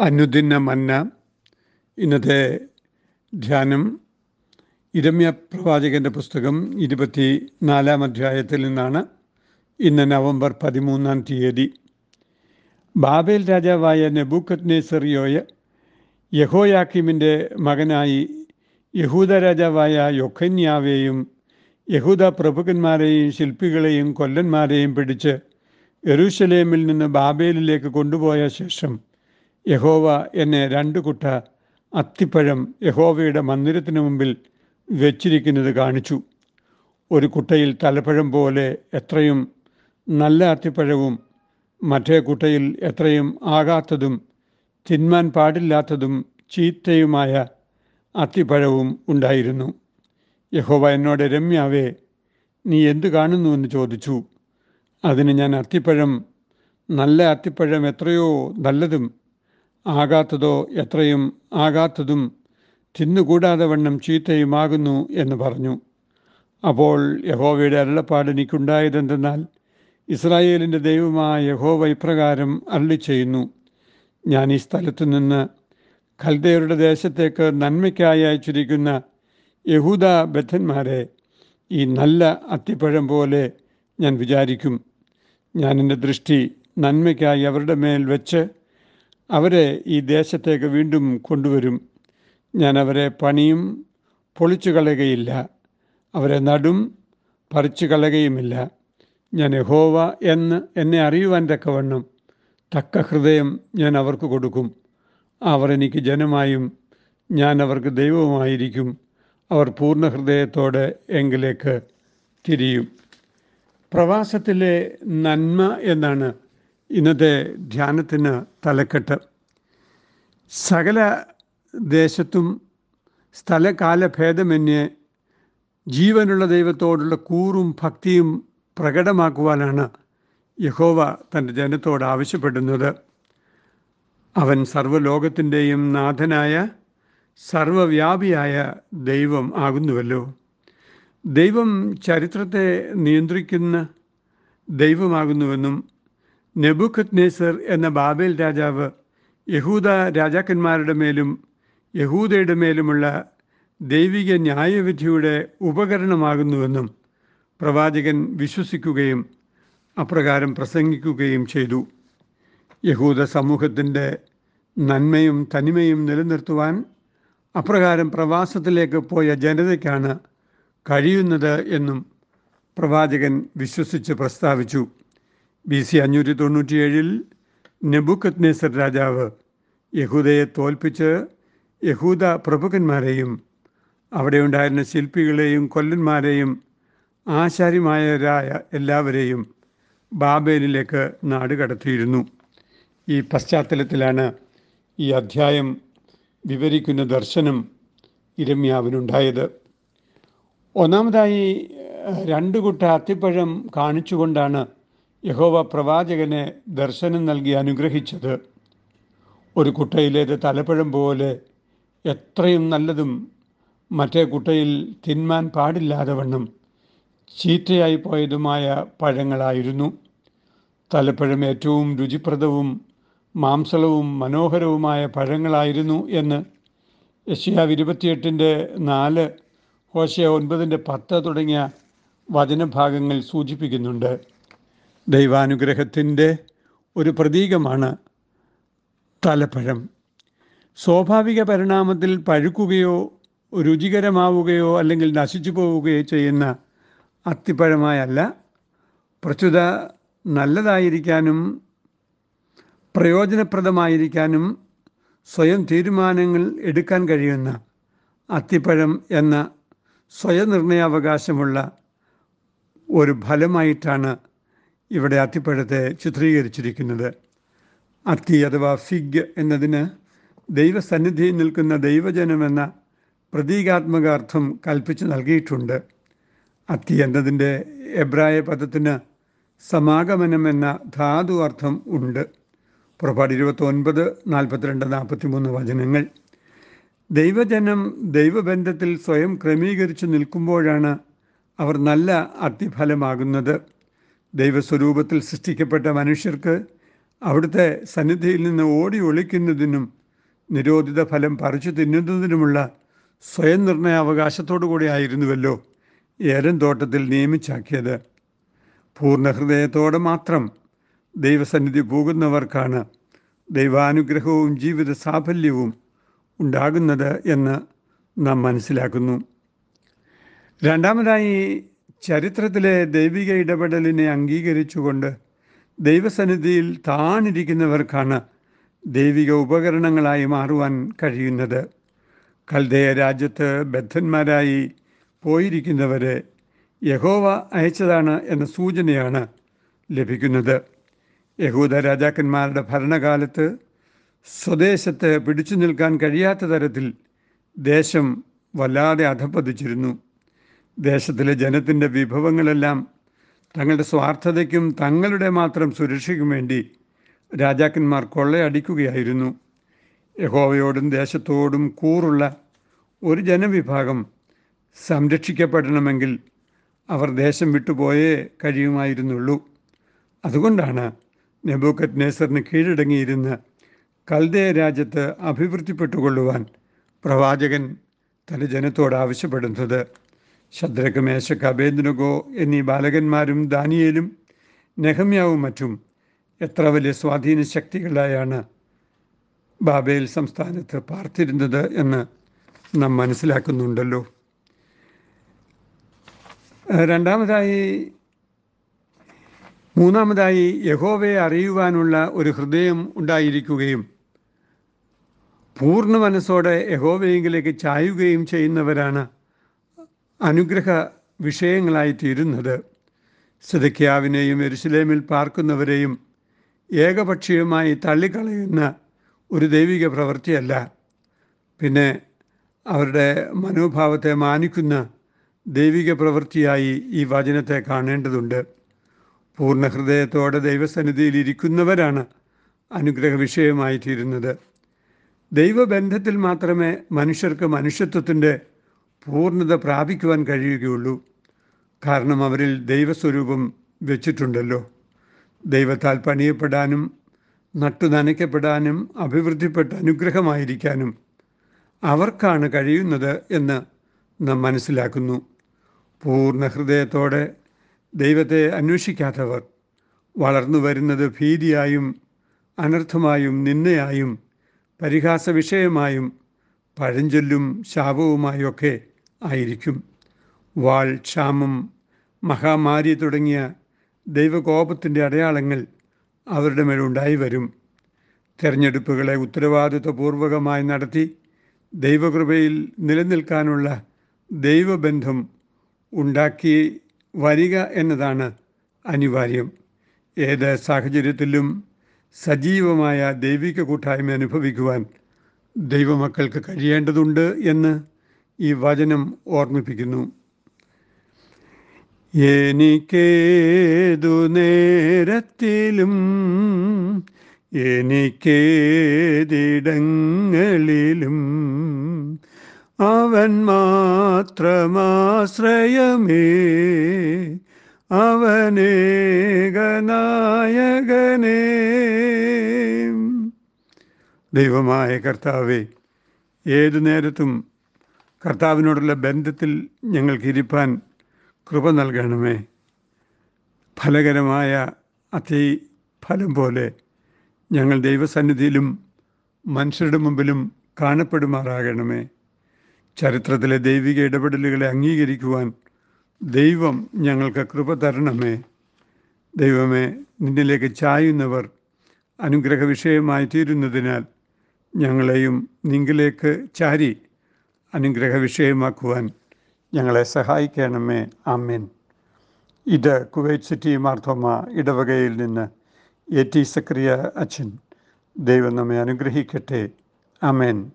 അനുദിന മന്ന ഇന്നത്തെ ധ്യാനം ഇരമ്യ പ്രവാചകന്റെ പുസ്തകം ഇരുപത്തി നാലാം അധ്യായത്തിൽ നിന്നാണ് ഇന്ന് നവംബർ പതിമൂന്നാം തീയതി. ബാബേൽ രാജാവായ നെബൂക്കത് നെസറിയോയ യഹോയാക്കിമിന്റെ മകനായി യഹൂദ രാജാവായ യൊഖന്യാവേയും യഹൂദ പ്രഭുക്കന്മാരെയും ശില്പികളെയും കൊല്ലന്മാരെയും പിടിച്ച് യെറൂശലേമിൽ നിന്ന് ബാബേലിലേക്ക് കൊണ്ടുപോയ ശേഷം യഹോവ എന്നെ രണ്ട് കുട്ട അത്തിപ്പഴം യഹോവയുടെ മന്ദിരത്തിന് മുമ്പിൽ വെച്ചിരിക്കുന്നത് കാണിച്ചു. ഒരു കുട്ടയിൽ തലപ്പഴം പോലെ എത്രയും നല്ല അത്തിപ്പഴവും മറ്റേ കുട്ടയിൽ എത്രയും ആകാത്തതും തിന്മാൻ പാടില്ലാത്തതും ചീത്തയുമായ അത്തിപ്പഴവും ഉണ്ടായിരുന്നു. യഹോവ എന്നോട് രമ്യാവേ നീ എന്തു കാണുന്നു? എന്ന് ചോദിച്ചു. അതിന് ഞാൻ അത്തിപ്പഴം നല്ല അത്തിപ്പഴം എത്രയോ നല്ലതും ആകാത്തതോ എത്രയും ആകാത്തതും തിന്നുകൂടാതെ വണ്ണം ചീത്തയുമാകുന്നു എന്ന് പറഞ്ഞു. അപ്പോൾ യഹോവയുടെ അരുളപ്പാട് എനിക്കുണ്ടായതെന്തെന്നാൽ ഇസ്രായേലിന്റെ ദൈവമായ യഹോവ ഇപ്രകാരം അള്ളി ചെയ്യുന്നു ഞാൻ ഈ സ്ഥലത്തു നിന്ന് ഖൽദയരുടെ ദേശത്തേക്ക് നന്മയ്ക്കായി അയച്ചിരിക്കുന്ന യഹൂദ ബദ്ധന്മാരെ ഈ നല്ല അത്തിപ്പഴം പോലെ ഞാൻ വിചാരിക്കും. ഞാൻ എന്റെ ദൃഷ്ടി നന്മയ്ക്കായി അവരുടെ മേൽ വെച്ച് അവരെ ഈ ദേശത്തേക്ക് വീണ്ടും കൊണ്ടുവരും. ഞാൻ അവരെ പണിയും പൊളിച്ചു കളയുകയില്ല. അവരെ നടും പറിച്ചു കളയുകയുമില്ല. ഞാൻ യഹോവ എന്ന് എന്നെ അറിയുവാൻ തക്കവണ്ണം തക്ക ഹൃദയം ഞാൻ അവർക്ക് കൊടുക്കും. അവർ എനിക്ക് ജനമായും ഞാൻ അവർക്ക് ദൈവവുമായിരിക്കും. അവർ പൂർണ ഹൃദയത്തോടെ എങ്കിലേക്ക് തിരിയും. പ്രവാസത്തിലെ നന്മ എന്നാണ് ഇന്നത്തെ ധ്യാനത്തിന് തലക്കെട്ട്. സകല ദേശത്തും സ്ഥലകാല ഭേദമന്യേ ജീവനുള്ള ദൈവത്തോടുള്ള കൂറും ഭക്തിയും പ്രകടമാക്കുവാനാണ് യഹോവ തന്റെ ജനത്തോട് ആവശ്യപ്പെടുന്നത്. അവൻ സർവലോകത്തിന്റെയും നാഥനായ സർവവ്യാപിയായ ദൈവം ആകുന്നുവല്ലോ. ദൈവം ചരിത്രത്തെ നിയന്ത്രിക്കുന്ന ദൈവമാകുന്നുവെന്നും നെബുഖത് നെസർ എന്ന ബാബേൽ രാജാവ് യഹൂദ രാജാക്കന്മാരുടെ മേലും യഹൂദയുടെ മേലുമുള്ള ദൈവിക ന്യായവിധിയുടെ ഉപകരണമാകുന്നുവെന്നും പ്രവാചകൻ വിശ്വസിക്കുകയും അപ്രകാരം പ്രസംഗിക്കുകയും ചെയ്തു. യഹൂദ സമൂഹത്തിന്റെ നന്മയും തനിമയും നിലനിർത്തുവാൻ അപ്രകാരം പ്രവാസത്തിലേക്ക് പോയ ജനതയ്ക്കാണ് കഴിയുന്നത് എന്നും പ്രവാചകൻ വിശ്വസിച്ച് പ്രസ്താവിച്ചു. ബി സി അഞ്ഞൂറ്റി തൊണ്ണൂറ്റിയേഴിൽ നെബുക്കത് നെസർ രാജാവ് യഹൂദയെ തോൽപ്പിച്ച് യഹൂദ പ്രഭുക്കന്മാരെയും അവിടെ ഉണ്ടായിരുന്ന ശില്പികളെയും കൊല്ലന്മാരെയും ആശാരിമായരായ എല്ലാവരെയും ബാബേലിലേക്ക് നാട് കടത്തിയിരുന്നു. ഈ പശ്ചാത്തലത്തിലാണ് ഈ അധ്യായം വിവരിക്കുന്ന ദർശനം ഇരമ്യാവിനുണ്ടായത്. ഒന്നാമതായി രണ്ട് കുട്ട അത്തിപ്പഴം കാണിച്ചുകൊണ്ടാണ് യഹോവ പ്രവാചകനെ ദർശനം നൽകി അനുഗ്രഹിച്ചത് ഒരു കുട്ടയിലേത് തലപ്പഴം പോലെ എത്രയും നല്ലതും മറ്റേ കുട്ടയിൽ തിന്മാൻ പാടില്ലാതെ വണ്ണം ചീത്തയായി പോയതുമായ പഴങ്ങളായിരുന്നു. തലപ്പഴം ഏറ്റവും രുചിപ്രദവും മാംസളവും മനോഹരവുമായ പഴങ്ങളായിരുന്നു എന്ന് യഷ്യാവ് ഇരുപത്തിയെട്ടിന്റെ നാല് ഹോശയ ഒൻപതിന്റെ പത്ത് തുടങ്ങിയ വചനഭാഗങ്ങൾ സൂചിപ്പിക്കുന്നുണ്ട്. ദൈവാനുഗ്രഹത്തിന്റെ ഒരു പ്രതീകമാണ് തലപ്പഴം. സ്വാഭാവിക പരിണാമത്തിൽ പഴുക്കുകയോ രുചികരമാവുകയോ അല്ലെങ്കിൽ നശിച്ചു പോവുകയോ ചെയ്യുന്ന അത്തിപ്പഴമായല്ല. പ്രസ്തുത നല്ലതായിരിക്കാനും പ്രയോജനപ്രദമായിരിക്കാനും സ്വയം തീരുമാനങ്ങൾ എടുക്കാൻ കഴിയുന്ന അത്തിപ്പഴം എന്ന സ്വയനിർണയാവകാശമുള്ള ഒരു ഫലമായിട്ടാണ് ഇവിടെ അത്തിപ്പഴത്തെ ചിത്രീകരിച്ചിരിക്കുന്നത്. അത്തി അഥവാ ഫിഗ് എന്നതിന് ദൈവസന്നിധിയിൽ നിൽക്കുന്ന ദൈവജനമെന്ന പ്രതീകാത്മക അർത്ഥം കൽപ്പിച്ച് നൽകിയിട്ടുണ്ട്. അത്തി എന്നതിന്റെ എബ്രായ പദത്തിന് സമാഗമനം എന്ന ധാതു അർത്ഥം ഉണ്ട്. പുറപ്പാട് ഇരുപത്തൊൻപത് നാൽപ്പത്തിരണ്ട് നാൽപ്പത്തിമൂന്ന് വചനങ്ങൾ. ദൈവജനം ദൈവബന്ധത്തിൽ സ്വയം ക്രമീകരിച്ചു നിൽക്കുമ്പോഴാണ് അവർ നല്ല അത്തിഫലമാകുന്നത്. ദൈവസ്വരൂപത്തിൽ സൃഷ്ടിക്കപ്പെട്ട മനുഷ്യർക്ക് അവിടുത്തെ സന്നിധിയിൽ നിന്ന് ഓടി ഒളിക്കുന്നതിനും നിരോധിത ഫലം പറിച്ചു തിന്നുന്നതിനുമുള്ള സ്വയം നിർണയാവകാശത്തോടു കൂടി ആയിരുന്നുവല്ലോ ഏരൻ തോട്ടത്തിൽ നിയമിച്ചാക്കിയത്. പൂർണഹൃദയത്തോടെ മാത്രം ദൈവസന്നിധി പോകുന്നവർക്കാണ് ദൈവാനുഗ്രഹവും ജീവിത സാഫല്യവും ഉണ്ടാകുന്നത് എന്ന് നാം മനസ്സിലാക്കുന്നു. രണ്ടാമതായി ചരിത്രത്തിലെ ദൈവിക ഇടപെടലിനെ അംഗീകരിച്ചുകൊണ്ട് ദൈവസന്നിധിയിൽ താണിരിക്കുന്നവർക്കാണ് ദൈവിക ഉപകരണങ്ങളായി മാറുവാൻ കഴിയുന്നത്. കൽദയ രാജ്യത്ത് ബദ്ധന്മാരായി പോയിരിക്കുന്നവരെ യഹോവ അയച്ചതാണ് എന്ന സൂചനയാണ് ലഭിക്കുന്നത്. യഹൂദ രാജാക്കന്മാരുടെ ഭരണകാലത്ത് സ്വദേശത്ത് പിടിച്ചു നിൽക്കാൻ കഴിയാത്ത തരത്തിൽ ദേശം വല്ലാതെ അധപ്പതിച്ചിരുന്നു ദേശത്തിലെ ജനത്തിന്റെ വിഭവങ്ങളെല്ലാം തങ്ങളുടെ സ്വാർത്ഥതയ്ക്കും തങ്ങളുടെ മാത്രം സുരക്ഷയ്ക്കും വേണ്ടി രാജാക്കന്മാർ കൊള്ളയടിക്കുകയായിരുന്നു. യഹോവയോടും ദേശത്തോടും കൂറുള്ള ഒരു ജനവിഭാഗം സംരക്ഷിക്കപ്പെടണമെങ്കിൽ അവർ ദേശം വിട്ടുപോയേ കഴിയുമായിരുന്നുള്ളൂ. അതുകൊണ്ടാണ് നെബൂക്കത്ത് നേസറിന് കീഴടങ്ങിയിരുന്ന് കൽദേ രാജ്യത്ത് അഭിവൃദ്ധിപ്പെട്ടുകൊള്ളുവാൻ പ്രവാചകൻ തന്റെ ജനത്തോട് ആവശ്യപ്പെടുന്നത്. ശദ്രക്ക് മേശക്ക് എന്നീ ബാലകന്മാരും ദാനിയേലും നെഹമ്യാവും മറ്റും എത്ര വലിയ സ്വാധീന ശക്തികളായാണ് ബാബേൽ സംസ്ഥാനത്ത് പാർത്തിരുന്നത് എന്ന് നാം മനസ്സിലാക്കുന്നുണ്ടല്ലോ. രണ്ടാമതായി മൂന്നാമതായി യഹോവയെ അറിയുവാനുള്ള ഒരു ഹൃദയം ഉണ്ടായിരിക്കുകയും പൂർണ മനസ്സോടെ യഹോവയെങ്കിലേക്ക് ചായുകയും ചെയ്യുന്നവരാണ് അനുഗ്രഹ വിഷയങ്ങളായിത്തീരുന്നത് സിദക്കിയാവിനെയും എരുസലേമിൽ പാർക്കുന്നവരെയും ഏകപക്ഷീയമായി തള്ളിക്കളയുന്ന ഒരു ദൈവിക പ്രവൃത്തിയല്ല. പിന്നെ അവരുടെ മനോഭാവത്തെ മാനിക്കുന്ന ദൈവിക പ്രവൃത്തിയായി ഈ വചനത്തെ കാണേണ്ടതുണ്ട്. പൂർണ ഹൃദയത്തോടെ ദൈവസന്നിധിയിൽ ഇരിക്കുന്നവരാണ് അനുഗ്രഹ വിഷയമായി തീരുന്നത് ദൈവബന്ധത്തിൽ മാത്രമേ മനുഷ്യർക്ക് മനുഷ്യത്വത്തിന്റെ പൂർണത പ്രാപിക്കുവാൻ കഴിയുകയുള്ളൂ. കാരണം അവരിൽ ദൈവസ്വരൂപം വെച്ചിട്ടുണ്ടല്ലോ. ദൈവത്താൽ പണിയപ്പെടാനും നട്ടു നനയ്ക്കപ്പെടാനും അഭിവൃദ്ധിപ്പെട്ട അനുഗ്രഹമായിരിക്കാനും അവർക്കാണ് കഴിയുന്നത് എന്ന് നാം മനസ്സിലാക്കുന്നു. പൂർണ ഹൃദയത്തോടെ ദൈവത്തെ അന്വേഷിക്കാത്തവർ വളർന്നു വരുന്നത് ഭീതിയായും അനർത്ഥമായും നിന്നയായും പരിഹാസ വിഷയമായും പഴഞ്ചൊല്ലും ശാപവുമായൊക്കെ ആയിരിക്കും. വാൾ ക്ഷാമം മഹാമാരി തുടങ്ങിയ ദൈവകോപത്തിന്റെ അടയാളങ്ങൾ അവരുടെ മേലുണ്ടായി വരും. തിരഞ്ഞെടുപ്പുകളെ ഉത്തരവാദിത്വപൂർവകമായി നടത്തി ദൈവകൃപയിൽ നിലനിൽക്കാനുള്ള ദൈവബന്ധം ഉണ്ടാക്കി വരിക എന്നതാണ് അനിവാര്യം. ഏത് സാഹചര്യത്തിലും സജീവമായ ദൈവിക കൂട്ടായ്മ അനുഭവിക്കുവാൻ ദൈവമക്കൾക്ക് കഴിയേണ്ടതുണ്ട് എന്ന് ഈ വചനം ഓർമ്മിപ്പിക്കുന്നു. എനിക്കേതു നേരത്തിലും എനിക്കേതിടങ്ങളിലും അവൻ മാത്രമാശ്രയമേ അവനേകനായകനേ ദൈവമായ കർത്താവേ ഏതു നേരത്തും കർത്താവിനോടുള്ള ബന്ധത്തിൽ ഞങ്ങൾക്കിരിപ്പാൻ കൃപ നൽകണമേ. ഫലകരമായ അതി ഫലം പോലെ ഞങ്ങൾ ദൈവസന്നിധിയിലും മനുഷ്യരുടെ മുമ്പിലും കാണപ്പെടുമാറാകണമേ. ചരിത്രത്തിലെ ദൈവിക ഇടപെടലുകളെ അംഗീകരിക്കുവാൻ ദൈവം ഞങ്ങൾക്ക് കൃപ തരണമേ. ദൈവമേ നിന്നിലേക്ക് ചായുന്നവർ അനുഗ്രഹ വിഷയമായി തീരുന്നതിനാൽ ഞങ്ങളെയും നിങ്കിലേക്ക് ചാരി അനുഗ്രഹ വിഷയമാക്കുവാൻ ഞങ്ങളെ സഹായിക്കണമേ. ആമേൻ. ഇത് കുവൈറ്റ് സിറ്റി മാർത്തോമ ഇടവകയിൽ നിന്ന് എ ടി സക്രിയ അച്ഛൻ. ദൈവം നമ്മെ അനുഗ്രഹിക്കട്ടെ. ആമേൻ.